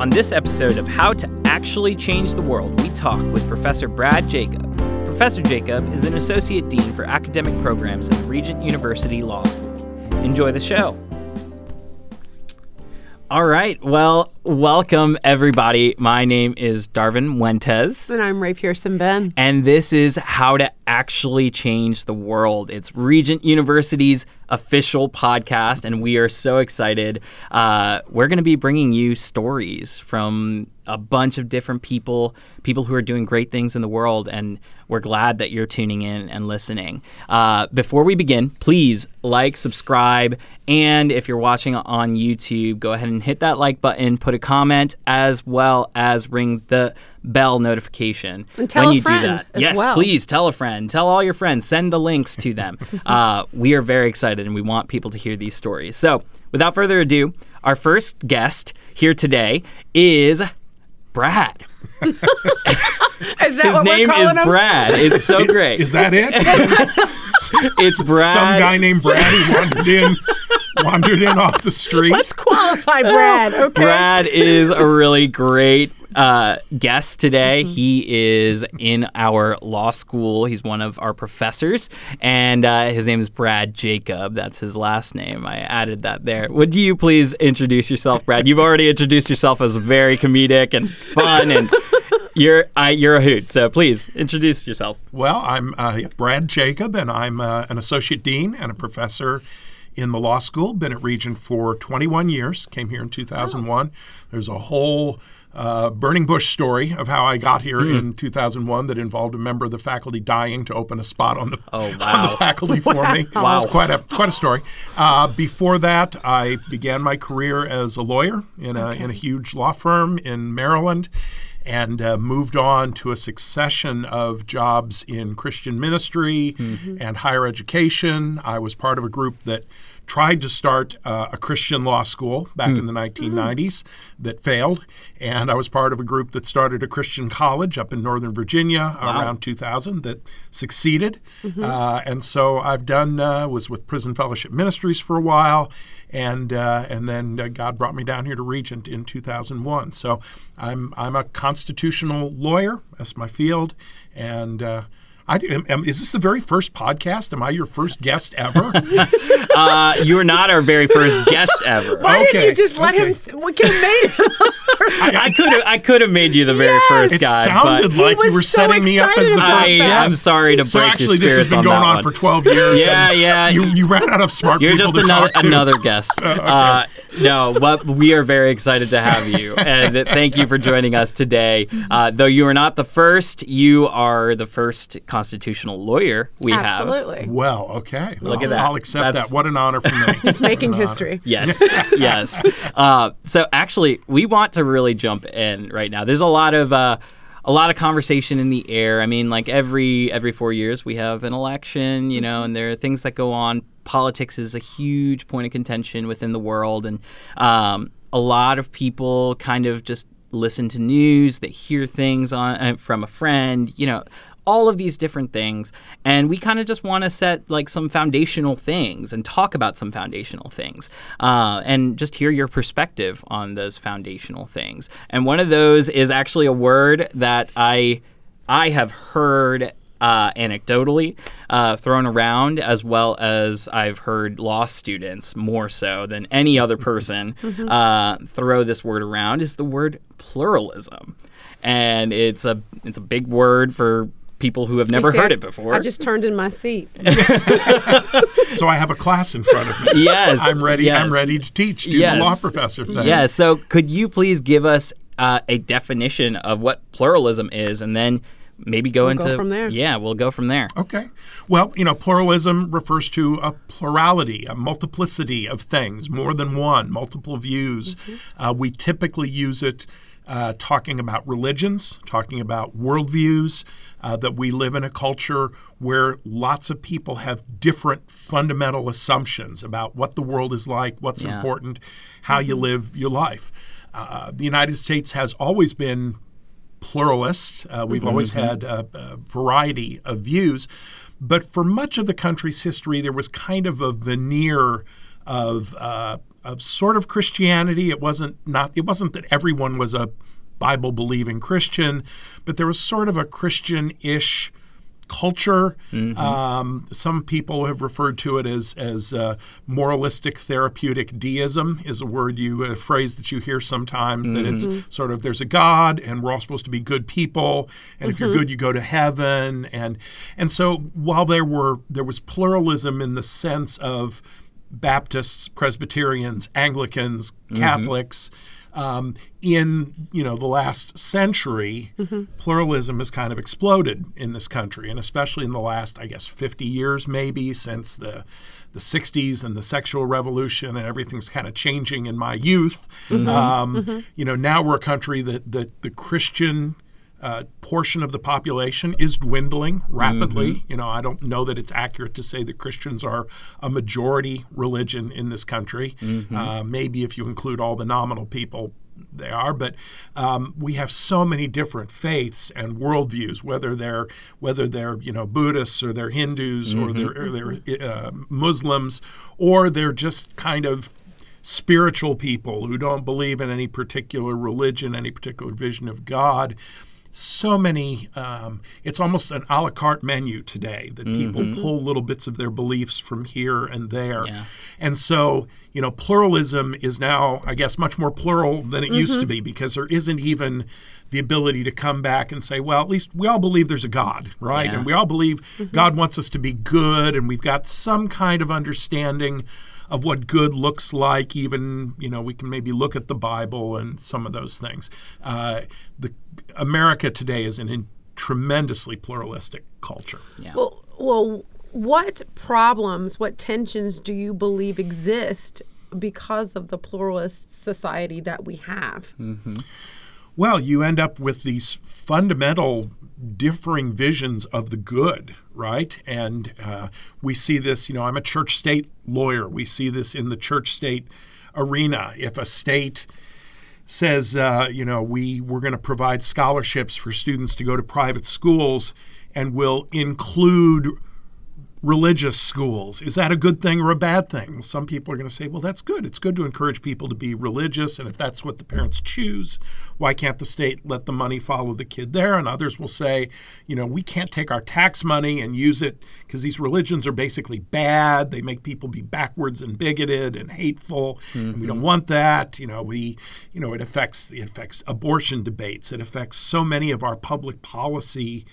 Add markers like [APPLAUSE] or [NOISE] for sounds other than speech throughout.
On this episode of How to Actually Change the World, we talk with Professor Brad Jacob. Professor Jacob is an Associate Dean for Academic Programs at Regent University Law School. Enjoy the show. All right. Well, welcome everybody. My name is Darvin Wentes. And I'm Ray Pearson Ben. And this is How to Actually Change the World. It's Regent University's official podcast, and we are so excited. Uh, we're going to be bringing you stories from a bunch of different people, people who are doing great things in the world, and we're glad that you're tuning in and listening. Uh, before we begin, please like, subscribe, and if you're watching on YouTube, go ahead and hit that like button, put a comment, as well as ring the bell notification and tell when a you friend do that. as yes, well. please tell a friend, tell all your friends, send the links to them. [LAUGHS] uh, we are very excited and we want people to hear these stories. So, without further ado, our first guest here today is Brad. [LAUGHS] Is that His what name we're is him? Brad. It's so great. Is that it? [LAUGHS] it's Brad. Some guy named Brad who wandered in, wandered in off the street. Let's qualify Brad, okay? Brad is a really great uh, guest today. He is in our law school. He's one of our professors, and uh, his name is Brad Jacob. That's his last name. I added that there. Would you please introduce yourself, Brad? You've already introduced yourself as very comedic and fun, and [LAUGHS] you're I, you're a hoot. So please introduce yourself. Well, I'm uh, Brad Jacob, and I'm uh, an associate dean and a professor in the law school. Been at Regent for 21 years. Came here in 2001. There's a whole uh, burning bush story of how I got here Hmm. in 2001 that involved a member of the faculty dying to open a spot on the, Oh, [LAUGHS] on the faculty for me. [LAUGHS] Wow. It's quite a quite a story. Uh, before that, I began my career as a lawyer in a in a huge law firm in Maryland. And uh, moved on to a succession of jobs in Christian ministry and higher education. I was part of a group that tried to start uh, a Christian law school back in the 1990s that failed. And I was part of a group that started a Christian college up in Northern Virginia around 2000 that succeeded. Uh, and so I've done, uh, was with Prison Fellowship Ministries for a while. And, uh, and then uh, God brought me down here to Regent in 2001. So I'm, I'm a constitutional lawyer. That's my field. And uh, I, am, am- is this the very first podcast? Am I your first guest ever? [LAUGHS] Uh, you are not our very first guest ever. Why didn't Okay, you just let okay. him? Th- we could have made him. I could have I could have made you the very Yes. first It guy. sounded but like you was were so setting me up as the excited first I, guest. I'm sorry to So break actually, your this has been on going on one. for 12 years. Yeah, yeah. You, you ran out of smart You're people just to another talk to. another guest. [LAUGHS] uh, no, what we are very excited to have you, and thank you for joining us today. Uh, though you are not the first, you are the first constitutional lawyer we have. Absolutely. Well, okay. Look I'll, at that. I'll accept That's- that. What an honor for me. [LAUGHS] It's making history. Yes, [LAUGHS] yes. Uh, so actually, we want to really jump in right now. There's a lot of uh, a lot of conversation in the air. I mean, like every every four years we have an election, you know, and there are things that go on. Politics is a huge point of contention within the world, and um, a lot of people kind of just listen to news. They hear things on uh, from a friend, you know. All of these different things, and we kind of just want to set like some foundational things and talk about some foundational things, uh, and just hear your perspective on those foundational things. And one of those is actually a word that I I have heard uh, anecdotally uh, thrown around, as well as I've heard law students more so than any other person uh, throw this word around. Is the word pluralism, and it's a it's a big word for people who have never see, heard I- it before. I just turned in my seat. [LAUGHS] [LAUGHS] so I have a class in front of me. yes, I'm ready. yes. I'm ready to teach. Do Yes. the law professor thing. Yeah. So could you please give us uh, a definition of what pluralism is, and then maybe go We'll into go from there. Yeah, we'll go from there. Okay. Well, you know, pluralism refers to a plurality, a multiplicity of things, more than one, multiple views. Uh, we typically use it uh, talking about religions, talking about worldviews, uh, that we live in a culture where lots of people have different fundamental assumptions about what the world is like, what's Yeah. important, how you live your life. Uh, the United States has always been pluralist. Uh, we've always had a, a variety of views. But for much of the country's history, there was kind of a veneer of uh, of sort of Christianity. It wasn't not it wasn't that everyone was a Bible believing Christian, but there was sort of a Christian ish culture. Um, some people have referred to it as as uh, moralistic therapeutic deism is a word you a phrase that you hear sometimes that it's sort of there's a God and we're all supposed to be good people. And if you're good you go to heaven. And and so while there were there was pluralism in the sense of Baptists, Presbyterians, Anglicans, Catholics. Um, in you know the last century, pluralism has kind of exploded in this country, and especially in the last, I guess, 50 years, maybe since the the 60s and the sexual revolution, and everything's kind of changing in my youth. Um, You know, now we're a country that that the Christian uh, portion of the population is dwindling rapidly. You know, I don't know that it's accurate to say that Christians are a majority religion in this country. Uh, maybe if you include all the nominal people, they are. But um, we have so many different faiths and worldviews, whether they're whether they're you know Buddhists or they're Hindus or they're, or they're uh, Muslims or they're just kind of spiritual people who don't believe in any particular religion, any particular vision of God. So many, um, it's almost an a la carte menu today that people mm-hmm. pull little bits of their beliefs from here and there. Yeah. And so, you know, pluralism is now, I guess, much more plural than it used to mm-hmm. be because there isn't even the ability to come back and say, well, at least we all believe there's a God, right? Yeah. And we all believe mm-hmm. God wants us to be good and we've got some kind of understanding of what good looks like. Even you know, we can maybe look at the Bible and some of those things. Uh, the America today is an in tremendously pluralistic culture. Well, well, what problems, what tensions do you believe exist because of the pluralist society that we have? Well, you end up with these fundamental differing visions of the good, right? And uh, we see this, you know, I'm a church state lawyer. We see this in the church state arena. If a state says, uh, you know, we, we're going to provide scholarships for students to go to private schools and will include religious schools. Is that a good thing or a bad thing? Some people are going to say, well, that's good. It's good to encourage people to be religious. And if that's what the parents choose, why can't the state let the money follow the kid there? And others will say, you know, we can't take our tax money and use it because these religions are basically bad. They make people be backwards and bigoted and hateful. And we don't mm-hmm. want that. You know, we, you know, it affects, it affects abortion debates. It affects so many of our public policy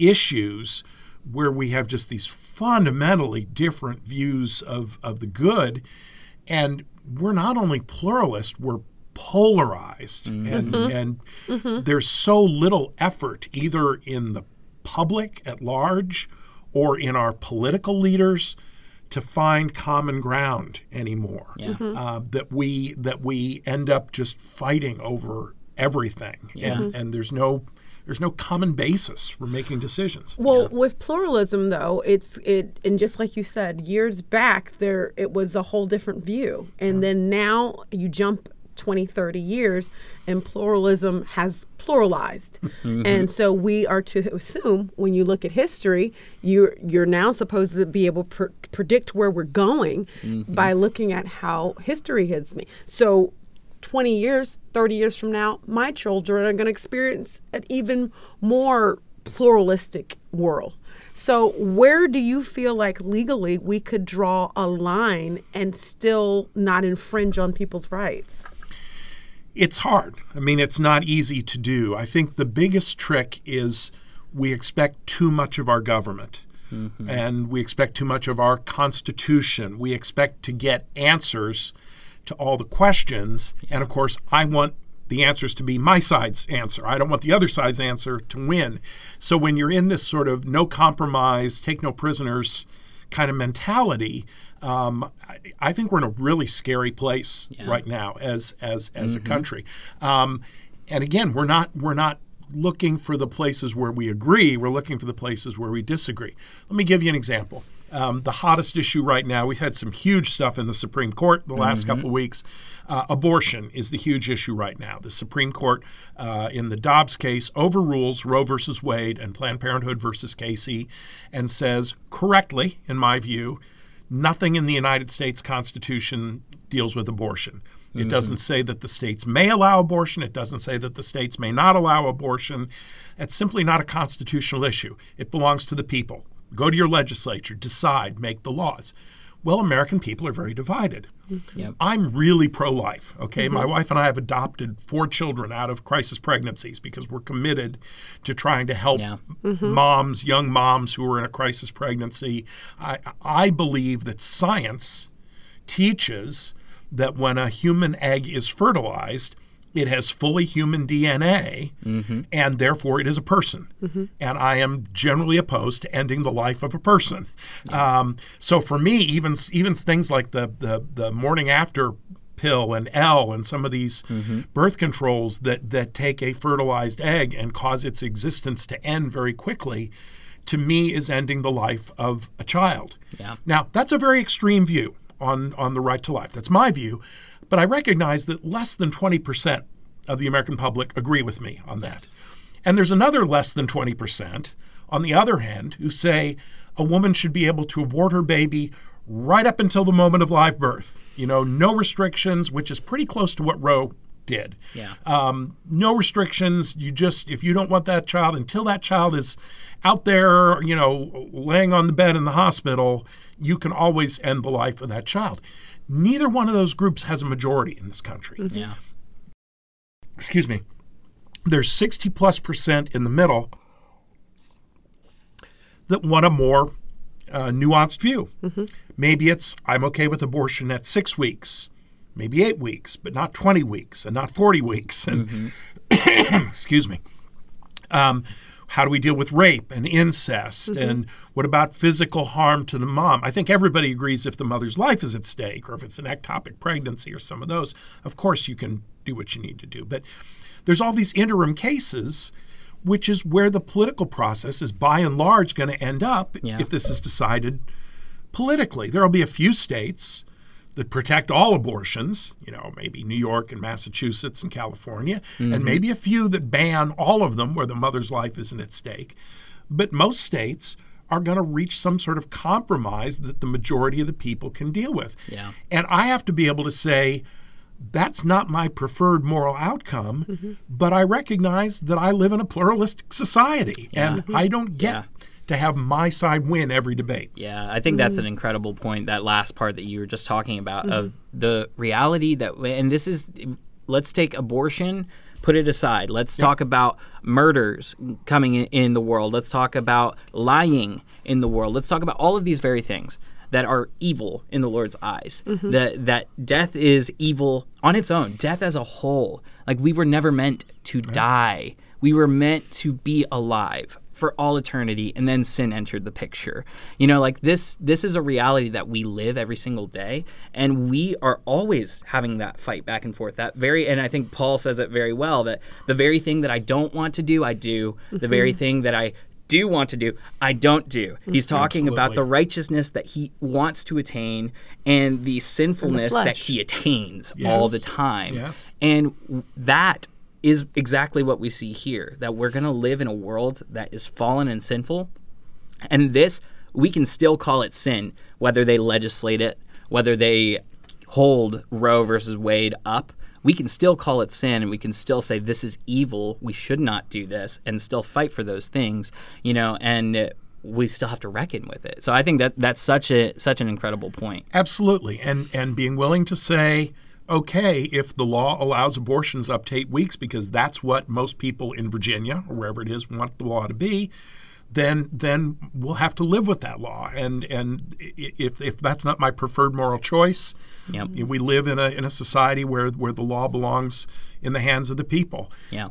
issues where we have just these fundamentally different views of, of the good. And we're not only pluralist, we're polarized. Mm-hmm. And, mm-hmm. and mm-hmm. there's so little effort either in the public at large or in our political leaders to find common ground anymore. Yeah. Uh, that we that we end up just fighting over everything. And, and there's no there's no common basis for making decisions. Well, with pluralism though, it's it and just like you said, years back there it was a whole different view. And then now you jump 20, 30 years and pluralism has pluralized. Mm-hmm. And so we are to assume when you look at history, you're you're now supposed to be able to pr- predict where we're going mm-hmm. by looking at how history hits me. So 20 years, 30 years from now, my children are going to experience an even more pluralistic world. So, where do you feel like legally we could draw a line and still not infringe on people's rights? It's hard. I mean, it's not easy to do. I think the biggest trick is we expect too much of our government. Mm-hmm. And we expect too much of our Constitution. We expect to get answers to all the questions. And of course, I want the answers to be my side's answer. I don't want the other side's answer to win. So when you're in this sort of no compromise, take no prisoners kind of mentality, um, I, I think we're in a really scary place right now as as as a country. Um, and again, we're not we're not looking for the places where we agree. We're looking for the places where we disagree. Let me give you an example. Um, the hottest issue right now, we've had some huge stuff in the Supreme Court the last couple of weeks. Uh, abortion is the huge issue right now. The Supreme Court, uh, in the Dobbs case, overrules Roe versus Wade and Planned Parenthood versus Casey and says, correctly, in my view, nothing in the United States Constitution deals with abortion. It doesn't say that the states may allow abortion. It doesn't say that the states may not allow abortion. It's simply not a constitutional issue. It belongs to the people. Go to your legislature, decide, make the laws. Well, American people are very divided. Yep. I'm really pro life. Okay. My mm-hmm. wife and I have adopted four children out of crisis pregnancies because we're committed to trying to help Yeah. Mm-hmm. moms, young moms who are in a crisis pregnancy. I, I believe that science teaches that when a human egg is fertilized, it has fully human DNA, mm-hmm. and therefore it is a person. Mm-hmm. And I am generally opposed to ending the life of a person. Um, so for me, even even things like the the, the morning after pill and L and some of these mm-hmm. birth controls that that take a fertilized egg and cause its existence to end very quickly, to me is ending the life of a child. Yeah. Now, that's a very extreme view on, on the right to life. That's my view. But I recognize that less than 20% of the American public agree with me on that. And there's another less than 20% on the other hand who say a woman should be able to abort her baby right up until the moment of live birth. You know, no restrictions, which is pretty close to what Roe did. Yeah. Um, no restrictions. You just, if you don't want that child, until that child is out there, you know, laying on the bed in the hospital, you can always end the life of that child. Neither one of those groups has a majority in this country. Yeah. Excuse me. There's 60 plus percent in the middle that want a more uh, nuanced view. Maybe it's I'm okay with abortion at six weeks, maybe eight weeks, but not 20 weeks and not 40 weeks. And [COUGHS] excuse me. Um, how do we deal with rape and incest? Mm-hmm. And what about physical harm to the mom? I think everybody agrees if the mother's life is at stake or if it's an ectopic pregnancy or some of those, of course you can do what you need to do. But there's all these interim cases, which is where the political process is by and large going to end up Yeah. if this is decided politically. There will be a few states that protect all abortions, you know, maybe New York and Massachusetts and California, and mm-hmm. maybe a few that ban all of them where the mother's life isn't at stake. But most states are going to reach some sort of compromise that the majority of the people can deal with. Yeah. And I have to be able to say, that's not my preferred moral outcome, mm-hmm. but I recognize that I live in a pluralistic society and I don't get Yeah. To have my side win every debate. Yeah, I think that's an incredible point. That last part that you were just talking about of the reality that, and this is, let's take abortion, put it aside. Let's talk about murders coming in, in the world. Let's talk about lying in the world. Let's talk about all of these very things that are evil in the Lord's eyes. Mm-hmm. That that death is evil on its own. Death as a whole. Like we were never meant to die. We were meant to be alive for all eternity and then sin entered the picture. You know like this this is a reality that we live every single day and we are always having that fight back and forth. That very and i think paul says it very well that the very thing that i don't want to do i do. The very thing that i do want to do i don't do. He's talking about the righteousness that he wants to attain and the sinfulness that he attains all the time. Yes. and that is exactly what we see here that we're going to live in a world that is fallen and sinful. And this, we can still call it sin, whether they legislate it, whether they hold Roe versus Wade up. We can still call it sin and we can still say this is evil. We should not do this and still fight for those things, you know, and we still have to reckon with it. So I think that that's such a such an incredible point. Absolutely. And and being willing to say, okay, if the law allows abortions up to eight weeks, because that's what most people in Virginia or wherever it is want the law to be, then then we'll have to live with that law. And and if if that's not my preferred moral choice, Yep. we live in a in a society where where the law belongs in the hands of the people. Yeah.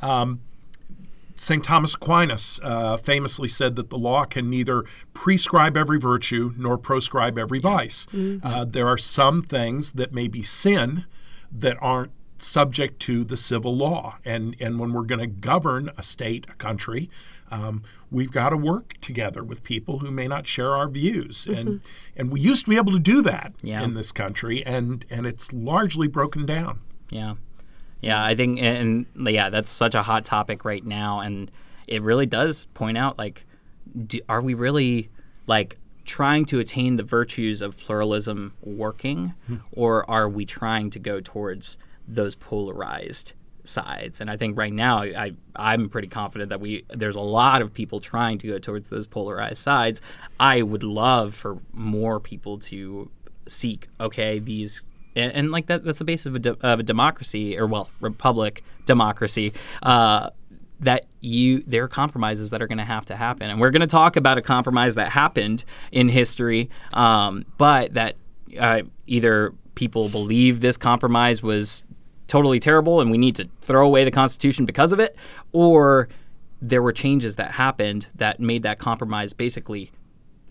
St. Thomas Aquinas uh, famously said that the law can neither prescribe every virtue nor proscribe every vice. Uh, there are some things that may be sin that aren't subject to the civil law. And, and when we're going to govern a state, a country, um, we've got to work together with people who may not share our views. And, and we used to be able to do that Yeah. in this country, and, and it's largely broken down. Yeah. Yeah, I think, and yeah, that's such a hot topic right now. And it really does point out like, do, are we really like trying to attain the virtues of pluralism working, or are we trying to go towards those polarized sides? And I think right now, I I'm pretty confident that we there's a lot of people trying to go towards those polarized sides. I would love for more people to seek okay these and, and like that that's the basis of a, de- of a democracy or well republic democracy uh, that you there are compromises that are going to have to happen. And we're going to talk about a compromise that happened in history um, but that uh, either people believe this compromise was totally terrible and we need to throw away the constitution because of it or there were changes that happened that made that compromise basically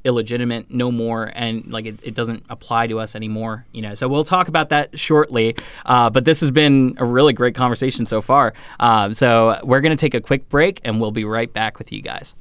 illegitimate no more and like it, it doesn't apply to us anymore you know. So we'll talk about that shortly uh, but this has been a really great conversation so far. Uh, so we're going to take a quick break and we'll be right back with you guys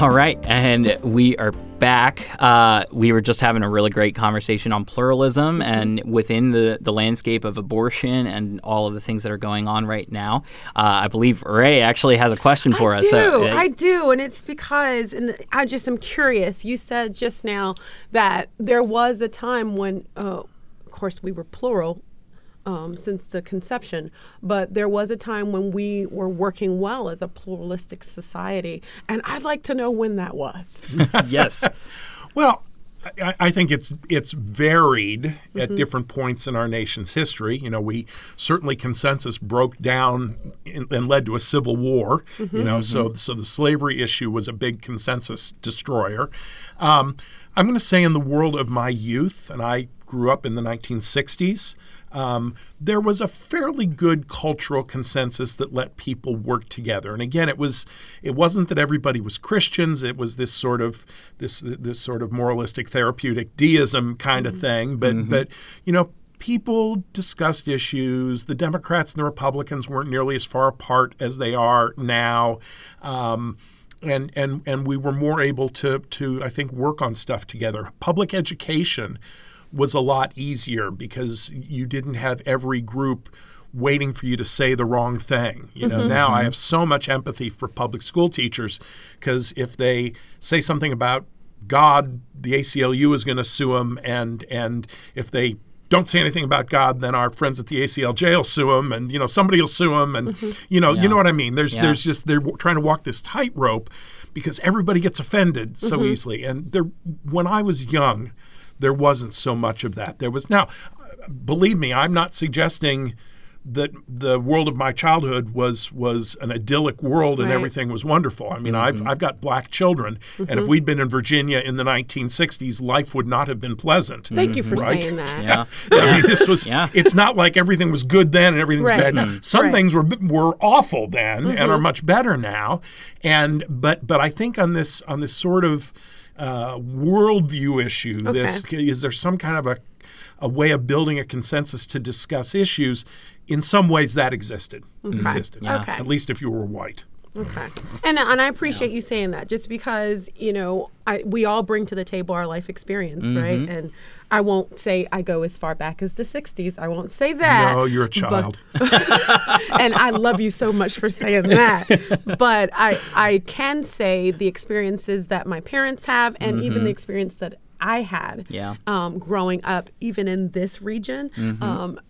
All right, and we are back. Uh, we were just having a really great conversation on pluralism and within the, the landscape of abortion and all of the things that are going on right now. Uh, I believe Ray actually has a question for I us. Do, So, uh, I do, and it's because, and I just am curious. You said just now that there was a time when, uh, of course, we were plural um, since the conception, but there was a time when we were working well as a pluralistic society, and I'd like to know when that was. [LAUGHS] yes. Well, I, I think it's it's varied at different points in our nation's history. You know, we certainly consensus broke down in, and led to a civil war. You know, so so the slavery issue was a big consensus destroyer. Um, I'm going to say in the world of my youth, and I grew up in the 1960s. Um, there was a fairly good cultural consensus that let people work together. And again, it was it wasn't that everybody was Christians. It was this sort of this this sort of moralistic therapeutic deism kind of thing. But but you know. People discussed issues. The Democrats and the Republicans weren't nearly as far apart as they are now. Um, and, and, and we were more able to, to, I think, work on stuff together. Public education was a lot easier because you didn't have every group waiting for you to say the wrong thing. You know, mm-hmm. now I mm-hmm. have so much empathy for public school teachers because if they say something about God, the ACLU is going to sue them, and and if they don't say anything about God, then our friends at the ACLJ will sue them, and you know somebody will sue them, and mm-hmm. you know you know what I mean. There's Yeah. there's just they're trying to walk this tightrope because everybody gets offended so easily. And there, when I was young, there wasn't so much of that. There was now, believe me, I'm not suggesting that the world of my childhood was was an idyllic world and Right. everything was wonderful. I mean, I've mm-hmm. I've got black children, and if mm-hmm. we'd been in Virginia in the 1960s, life would not have been pleasant. Thank you for Right. saying that. Yeah. [LAUGHS] I mean, this was. Yeah. It's not like everything was good then and everything's Right. bad now. Mm-hmm. Some Right. things were were awful then and Mm-hmm. are much better now. And but but I think on this on this sort of uh, worldview issue, this is there some kind of a a way of building a consensus to discuss issues? In some ways, that existed. Existed. Yeah. Okay. At least if you were white. Okay. And and I appreciate you saying that just because, you know, I we all bring to the table our life experience, Mm-hmm. right? And I won't say I go as far back as the 60s. I won't say that. No, you're a but- child. [LAUGHS] and I love you so much for saying that. [LAUGHS] But I I can say the experiences that my parents have and even the experience that I had Yeah. um, growing up, even in this region, um,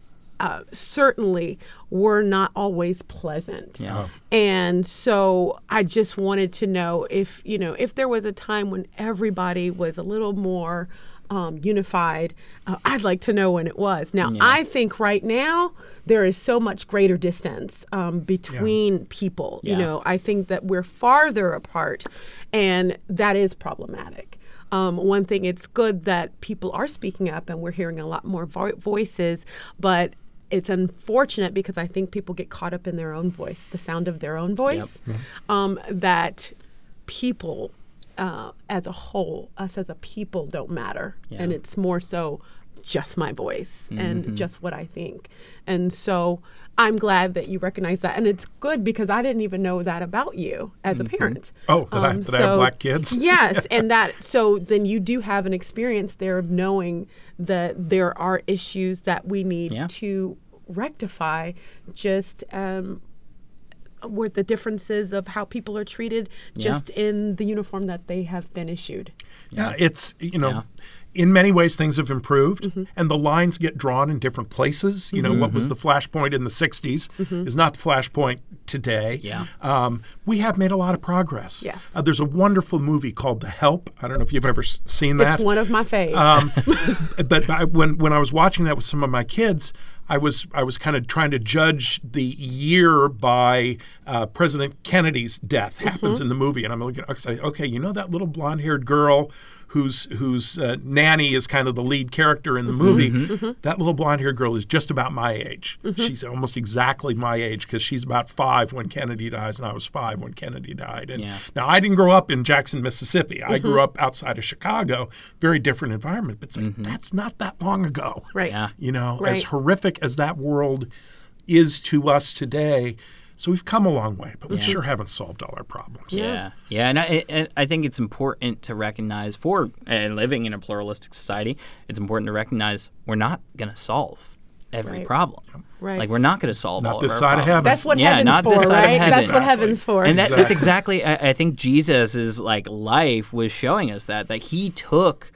uh, certainly were not always pleasant. Yeah. And so I just wanted to know if, you know, if there was a time when everybody was a little more um, unified, uh, I'd like to know when it was. Now, I think right now there is so much greater distance um, between people. You know, I think that we're farther apart, and that is problematic. Um, one thing, it's good that people are speaking up and we're hearing a lot more vo- voices, but it's unfortunate because I think people get caught up in their own voice, the sound of their own voice, um, that people uh, as a whole, us as a people, don't matter. And it's more so just my voice and just what I think. And so I'm glad that you recognize that. And it's good because I didn't even know that about you as a parent. Oh, that I- Um, that I have black kids? [LAUGHS] yes. [LAUGHS] And that, so then you do have an experience there of knowing that there are issues that we need Yeah. to rectify just um, with the differences of how people are treated just in the uniform that they have been issued. Yeah, it's you know, Yeah. in many ways things have improved, Mm-hmm. and the lines get drawn in different places. You know, what was the flashpoint in the '60s Mm-hmm. is not the flashpoint today. Yeah. um, we have made a lot of progress. Yes. uh, there's a wonderful movie called The Help. I don't know if you've ever seen that. It's one of my faves. Um, [LAUGHS] but I, when when I was watching that with some of my kids, I was I was kind of trying to judge the year by uh, President Kennedy's death happens in the movie, and I'm looking I say, okay, you know that little blonde haired girl whose whose uh, nanny is kind of the lead character in the mm-hmm. movie. Mm-hmm. Mm-hmm. That little blonde haired girl is just about my age. She's almost exactly my age because she's about five when Kennedy dies, and I was five when Kennedy died. And Yeah. now I didn't grow up in Jackson, Mississippi. I grew up outside of Chicago, very different environment. But it's like that's not that long ago. right. Yeah. You know, Right. as horrific as that world is to us today, so we've come a long way, but we sure haven't solved all our problems. Yeah, yeah, and I, and I think it's important to recognize for uh, living in a pluralistic society, it's important to recognize we're not going to solve every Right. problem. Right. Like we're not going to solve Not all this of our side of heaven. That's what Yeah, heaven's not for, this side of right? That's what heaven's for. And that, that's Exactly. exactly. I, I think Jesus' like life was showing us that that he took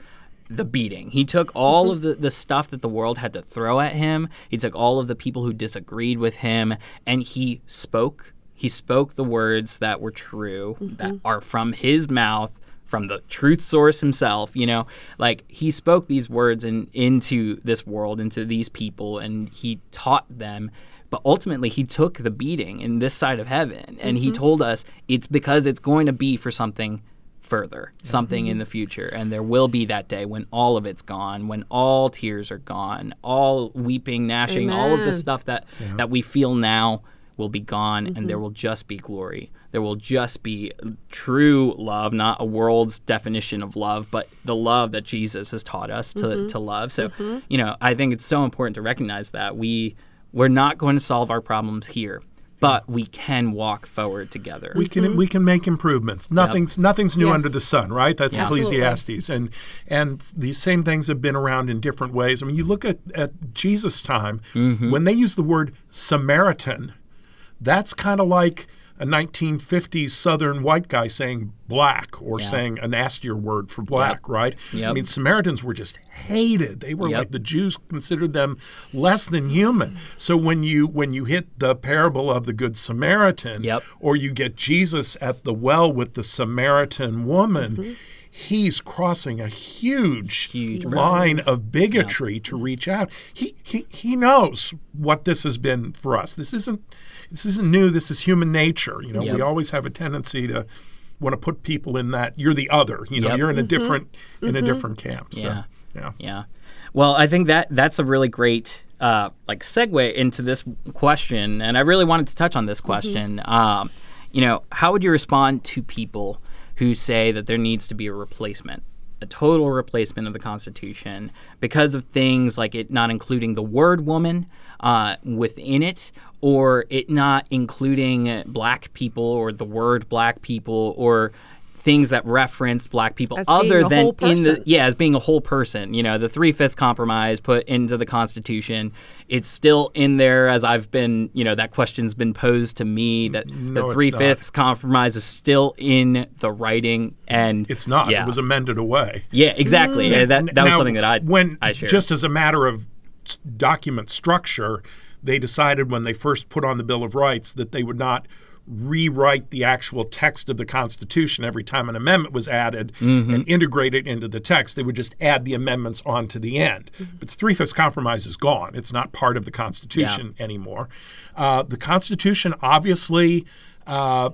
the beating. He took all mm-hmm. of the, the stuff that the world had to throw at him. He took all of the people who disagreed with him, and he spoke. He spoke the words that were true, that mm-hmm. are from his mouth, from the truth source himself. You know, like he spoke these words in, into this world, into these people, and he taught them. But ultimately, he took the beating in this side of heaven, and he mm-hmm. told us it's because it's going to be for something further, something in the future. And there will be that day when all of it's gone, when all tears are gone, all weeping, gnashing, all of the stuff that, that we feel now will be gone, and there mm-hmm. will just be glory. There will just be true love, not a world's definition of love, but the love that Jesus has taught us to, mm-hmm. to love. So, mm-hmm. you know, I think it's so important to recognize that we we're not going to solve our problems here, but we can walk forward together. We can we can make improvements. Nothing's nothing's new Yes. under the sun, right? That's Absolutely. Ecclesiastes, and and these same things have been around in different ways. I mean, you look at at Jesus' time mm-hmm. when they use the word Samaritan, that's kind of like a 1950s Southern white guy saying black or Yeah. saying a nastier word for black, right? I mean, Samaritans were just hated. They were Yep. like the Jews considered them less than human. So when you when you hit the parable of the good Samaritan, Yep. or you get Jesus at the well with the Samaritan woman, mm-hmm. he's crossing a huge, Huge line of bigotry to reach out. He, he he knows what this has been for us. This isn't this isn't new. This is human nature. You know, Yep. we always have a tendency to want to put people in that you're the other. You know, Yep. you're in a different in a different camp. So, Yeah. yeah. Yeah. Well, I think that that's a really great uh, like segue into this question, and I really wanted to touch on this question. Um, you know, how would you respond to people who say that there needs to be a replacement, a total replacement of the Constitution because of things like it not including the word woman uh, within it, or it not including black people or the word black people or things that reference black people As being other a than whole in the yeah as being a whole person you know the three-fifths compromise put into the constitution. It's still in there as i've been you know that question's been posed to me that No, the three-fifths compromise is still in the writing and It's not. yeah. It was amended away. yeah exactly. Mm. Yeah, that, that was something that i when i shared. just as a matter of document structure, they decided when they first put on the Bill of Rights that they would not rewrite the actual text of the Constitution every time an amendment was added Mm-hmm. and integrate it into the text. They would just add the amendments on to the end. But the Three Fifths Compromise is gone. It's not part of the Constitution anymore. Uh, the Constitution obviously. Uh,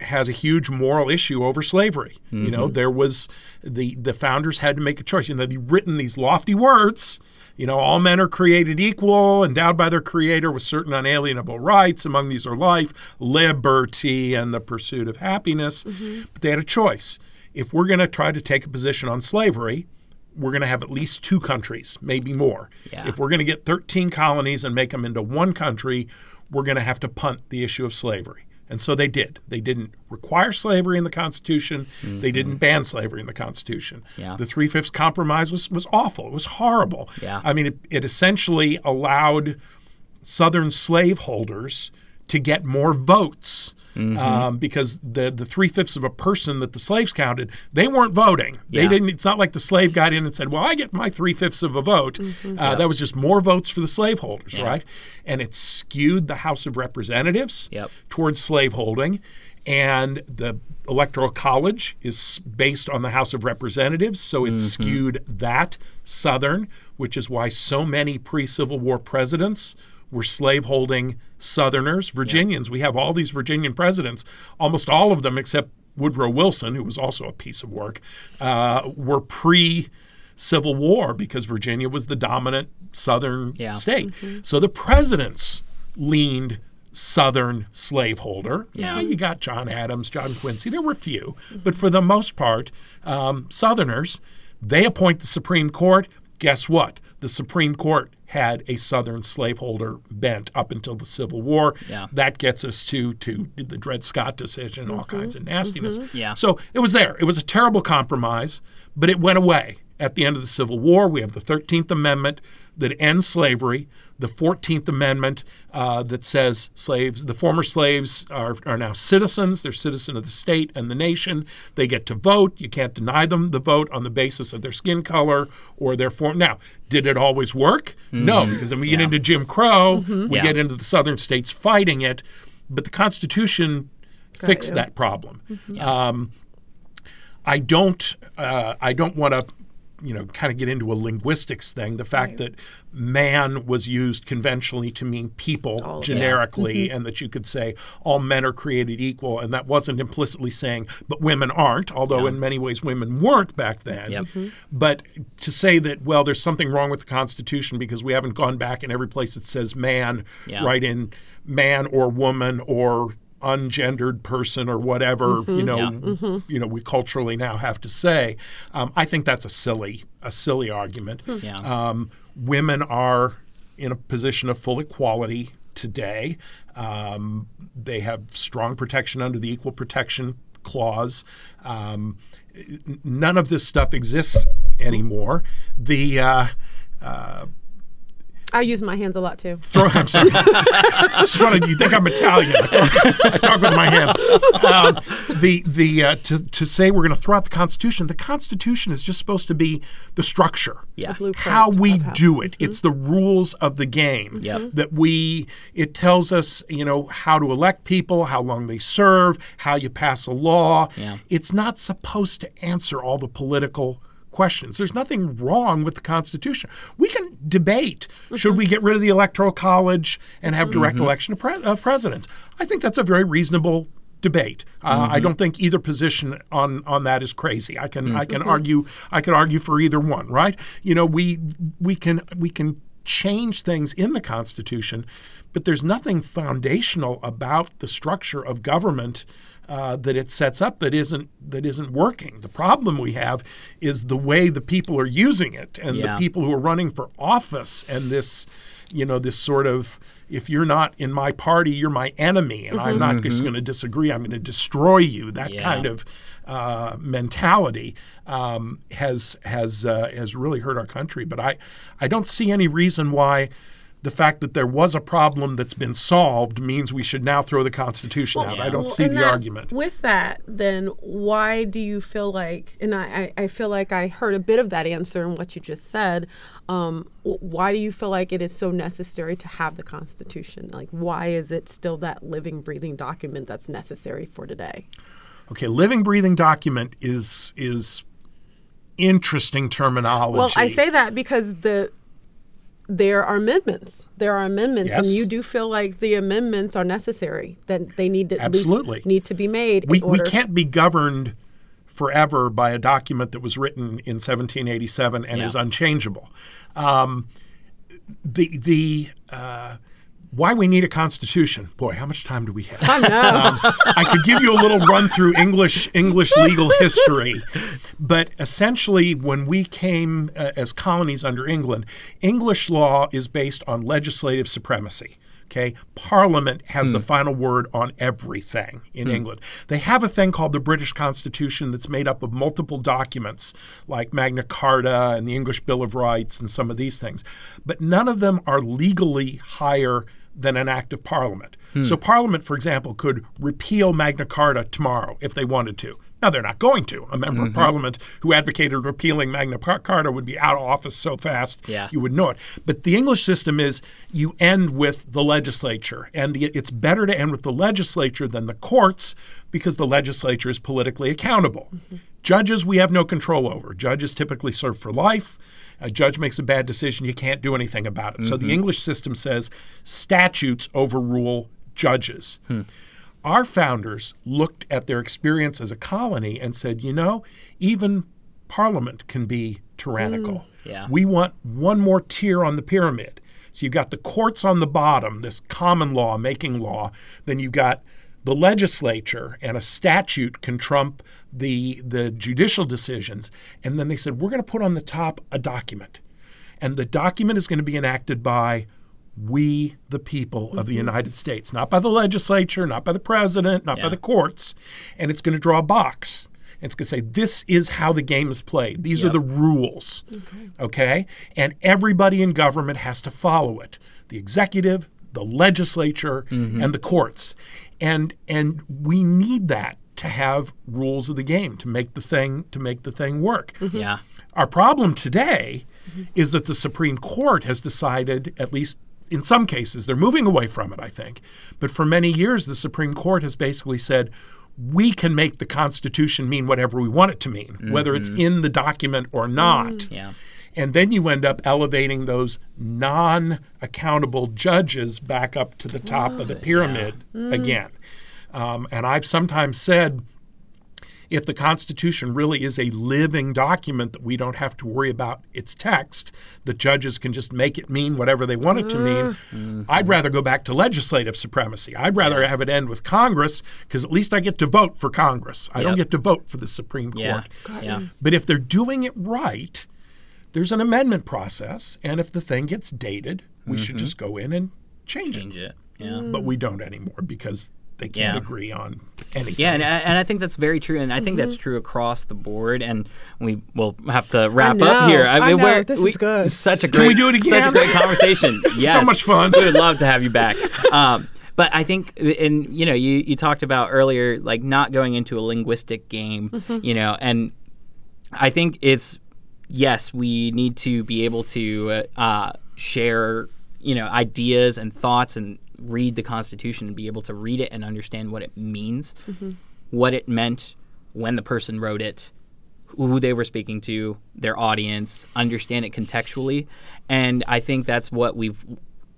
has a huge moral issue over slavery. You know, there was the the founders had to make a choice. You know, they've written these lofty words. You know, all men are created equal, endowed by their Creator with certain unalienable rights. Among these are life, liberty, and the pursuit of happiness. Mm-hmm. But they had a choice. If we're going to try to take a position on slavery, we're going to have at least two countries, maybe more. Yeah. If we're going to get 13 colonies and make them into one country, we're going to have to punt the issue of slavery. And so they did. They didn't require slavery in the Constitution. They didn't ban slavery in the Constitution. Mm-hmm. Yeah. The Three Fifths Compromise was, was awful. It was horrible. Yeah. I mean, it, it essentially allowed Southern slaveholders to get more votes. Um, because the the three fifths of a person that the slaves counted, they weren't voting. They Yeah. didn't. It's not like the slave got in and said, "Well, I get my three fifths of a vote." Uh, That was just more votes for the slaveholders, right? And it skewed the House of Representatives Yep. towards slaveholding, and the Electoral College is based on the House of Representatives, so it skewed that Southern, which is why so many pre-Civil War presidents were slaveholding Southerners, Virginians. We have all these Virginian presidents, almost all of them except Woodrow Wilson, who was also a piece of work, uh, were pre. Civil War because Virginia was the dominant Southern Yeah. state. So the presidents leaned Southern slaveholder. Yeah. you got John Adams, John Quincy. There were few, but for the most part, um, Southerners. They appoint the Supreme Court. Guess what? The Supreme Court had a Southern slaveholder bent up until the Civil War. Yeah. That gets us to to the Dred Scott decision, all mm-hmm. kinds of nastiness. Mm-hmm. Yeah. So it was there. It was a terrible compromise, but it went away at the end of the Civil War. We have the 13th Amendment that ends slavery, the 14th Amendment uh, that says slaves, the former slaves are, are now citizens. They're citizen of the state and the nation. They get to vote. You can't deny them the vote on the basis of their skin color or their form. Now, did it always work? No, because then we get into Jim Crow, we Yeah. get into the southern states fighting it, but the Constitution fixed you. that problem. Um, I don't. Uh, I don't want to, you know, kind of get into a linguistics thing. The fact that man was used conventionally to mean people generically, mm-hmm. and that you could say all men are created equal, and that wasn't implicitly saying, but women aren't. Although in many ways women weren't back then. Yep. Mm-hmm. But to say that, well, there's something wrong with the Constitution because we haven't gone back in every place it says man, Yeah. right in man or woman or ungendered person or whatever you know Yeah. you know we culturally now have to say. Um, i think that's a silly a silly argument. Yeah. um, women are in a position of full equality today. Um, they have strong protection under the equal protection clause. Um, none of this stuff exists anymore. The uh, I use my hands a lot too. [LAUGHS] throw. I'm sorry. Just wanted- you think I'm Italian? I talk, I talk with my hands. Um, the the uh, to to say we're going to throw out the Constitution. The Constitution is just supposed to be the structure. Yeah. Blueprint How we how- do it. It's the rules of the game Yep. that we. It tells us, you know, how to elect people, how long they serve, how you pass a law. Yeah. It's not supposed to answer all the political questions. There's nothing wrong with the Constitution. We can debate should we get rid of the Electoral College and have direct mm-hmm. election of, pre- of presidents. I think that's a very reasonable debate. Uh, I mm-hmm. don't think either position on on that is crazy. I can I can mm-hmm. argue I can argue for either one, right? You know, we we can we can change things in the Constitution, but there's nothing foundational about the structure of government uh, that it sets up that isn't that isn't working. The problem we have is the way the people are using it and Yeah. the people who are running for office and this, you know, this sort of if you're not in my party, you're my enemy, and I'm not just going to disagree. I'm going to destroy you. That Yeah. kind of uh, mentality um, has has uh, has really hurt our country. But I I don't see any reason why the fact that there was a problem that's been solved means we should now throw the Constitution out. I don't Well, see the that- argument. With that, then why do you feel like, and I, I I feel like I heard a bit of that answer in what you just said. Um, why do you feel like it is so necessary to have the Constitution? Like, why is it still that living, breathing document that's necessary for today? Okay, living, breathing document is is interesting terminology. Well, I say that because the there are amendments. There are amendments, Yes. and you do feel like the amendments are necessary. That they need to Absolutely. need to be made. we, we can't be governed forever by a document that was written in 1787 and Yeah. is unchangeable. Um, the the uh, why we need a constitution? Boy, how much time do we have? I know. I could give you a little run through English English legal history, [LAUGHS] but essentially, when we came uh, as colonies under England, English law is based on legislative supremacy. Okay, Parliament has the hmm. final word on everything in hmm. England. They have a thing called the British Constitution that's made up of multiple documents like Magna Carta and the English Bill of Rights and some of these things, but none of them are legally higher than an act of Parliament. Hmm. So, Parliament, for example, could repeal Magna Carta tomorrow if they wanted to. Now, they're not going to. A member of mm-hmm. Parliament who advocated repealing Magna Carta would be out of office so fast Yeah. you would know it. But the English system is you end with the legislature, and the, it's better to end with the legislature than the courts because the legislature is politically accountable. Mm-hmm. Judges, we have no control over. Judges typically serve for life. A judge makes a bad decision, you can't do anything about it. So the mm-hmm. English system says statutes overrule judges. Hmm. Our founders looked at their experience as a colony and said, you know, even Parliament can be tyrannical. Mm, yeah. We want one more tier on the pyramid. So you've got the courts on the bottom, this common law making law. Then you've got the legislature and a statute can trump the the judicial decisions. And then they said, we're going to put on the top a document. And the document is going to be enacted by we, the people of the mm-hmm. United States, not by the legislature, not by the president, not by the courts. And it's going to draw a box. And it's going to say, this is how the game is played. These are the rules. Okay. And everybody in government has to follow it the executive, the legislature, mm-hmm. and the courts. And, and we need that to have rules of the game to make the thing to make the thing work. Mm-hmm. Yeah. Our problem today is that the Supreme Court has decided, at least in some cases, they're moving away from it, I think. But for many years, the Supreme Court has basically said, we can make the Constitution mean whatever we want it to mean, whether it's mm-hmm. in the document or not. Mm, yeah. And then you end up elevating those non accountable judges back up to the top of the pyramid mm. again. Um, and I've sometimes said, if the Constitution really is a living document that we don't have to worry about its text, the judges can just make it mean whatever they want it to mean. Mm-hmm. I'd rather go back to legislative supremacy. I'd rather have it end with Congress because at least I get to vote for Congress. I don't get to vote for the Supreme Yeah. Court. Yeah. But if they're doing it right, there's an amendment process. And if the thing gets dated, we should mm-hmm. just go in and change, Change it. it. Yeah. But we don't anymore because they can't Yeah. agree on anything. Yeah, and, and I think that's very true, and I think that's true across the board. And we will have to wrap up here. I mean, know, we're, this we, is good. Such a great, we do it Such a great conversation. [LAUGHS] This is yes, so much fun. We would love to have you back. [LAUGHS] Um, but I think, and you know, you you talked about earlier, like not going into a linguistic game, Mm-hmm. you know, and I think it's yes, we need to be able to uh, share, you know, ideas and thoughts and read the Constitution and be able to read it and understand what it means, mm-hmm. what it meant when the person wrote it, who they were speaking to, their audience, understand it contextually. And I think that's what we've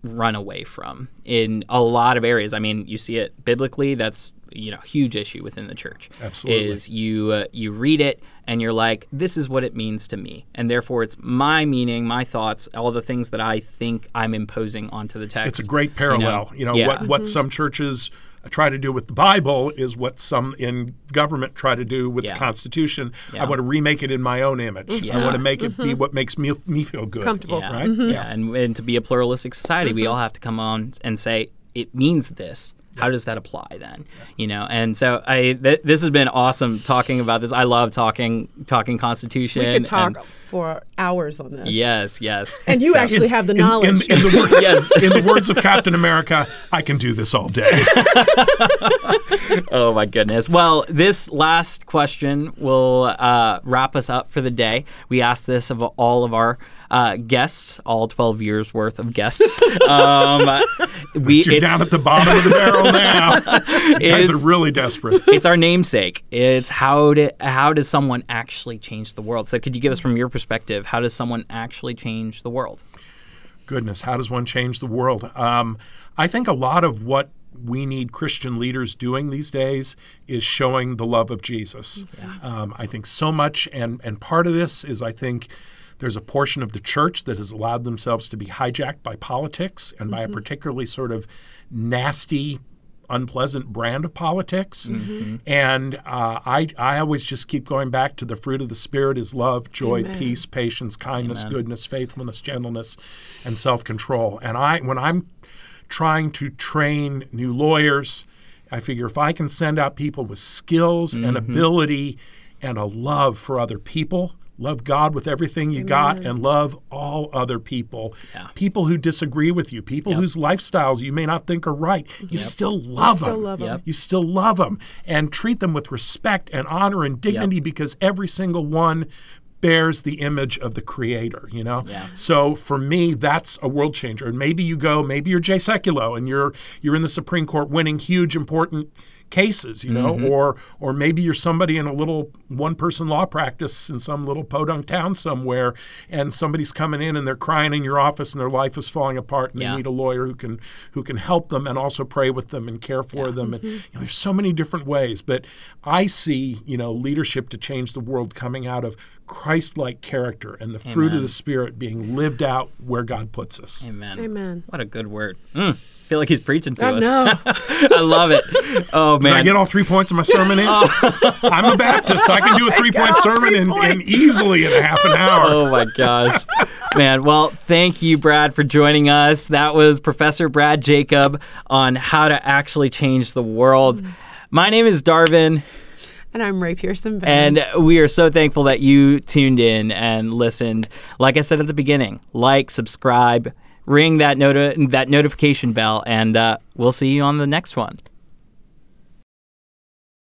run away from in a lot of areas. I mean, you see it biblically. That's you know huge issue within the church. Absolutely. is you uh, you read it and you're like, this is what it means to me, and therefore it's my meaning, my thoughts, all the things that I think I'm imposing onto the text. It's a great parallel. You know, Yeah. what, what some churches try to do with the Bible is what some in government try to do with Yeah. the Constitution. I want to remake it in my own image. I want to make it be mm-hmm. what makes me, me feel good. Comfortable. Yeah, Right? yeah, and, and to be a pluralistic society, we mm-hmm. all have to come on and say it means this. How does that apply then? You know, and so I th- this has been awesome talking about this. I love talking talking Constitution. We could talk and- for hours on this. yes, yes. And you So- actually have the In, in, knowledge. in the word, [LAUGHS] Yes. in the words of Captain America, I can do this all day. [LAUGHS] Oh my goodness. Well, this last question will uh, wrap us up for the day. We asked this of all of our uh, guests, all 12 years worth of guests. [LAUGHS] Um, we You're it's, down at the bottom of the barrel now. [LAUGHS] Guys are really desperate. it's our namesake. It's how do, how does someone actually change the world? So could you give us from your perspective, how does someone actually change the world? Goodness, how does one change the world? Um, I think a lot of what we need Christian leaders doing these days is showing the love of Jesus. Um, I think so much, and and part of this is I think there's a portion of the church that has allowed themselves to be hijacked by politics and by a mm-hmm. particularly sort of nasty unpleasant brand of politics. Mm-hmm. And uh, I, I always just keep going back to the fruit of the Spirit is love, joy, peace, patience, kindness, goodness, faithfulness, gentleness, and self control. And I, when I'm trying to train new lawyers. I figure if I can send out people with skills and mm-hmm. ability and a love for other people, love God with everything you got, and love all other people, Yeah. people who disagree with you, people whose lifestyles you may not think are right, you still love Still them. love 'em. Yep. You still love them and treat them with respect and honor and dignity because every single one bears the image of the creator, you know? Yeah. So for me, that's a world changer. And maybe you go, maybe you're Jay Sekulow and you're you're in the Supreme Court winning huge important cases, you know, or or maybe you're somebody in a little one person law practice in some little podunk town somewhere and somebody's coming in and they're crying in your office and their life is falling apart and Yeah. they need a lawyer who can who can help them and also pray with them and care for them and you know, there's so many different ways but I see you know leadership to change the world coming out of Christ-like character and the fruit of the spirit being lived out where God puts us. Amen. Amen. What a good word. Mm. I feel like he's preaching to I us. know. [LAUGHS] I love it. Oh man! Did I get all three points of my sermon in? Oh. I'm a Baptist. I can do a [LAUGHS] three point sermon three in, in easily in a half an hour. Oh my gosh. Man, well, thank you, Brad, for joining us. That was Professor Brad Jacob on how to actually change the world. Mm. My name is Darvin, And I'm Ray Pearson. Bennett. and we are so thankful that you tuned in and listened. Like I said at the beginning, like, subscribe, ring that noti- that notification bell, and uh, we'll see you on the next one.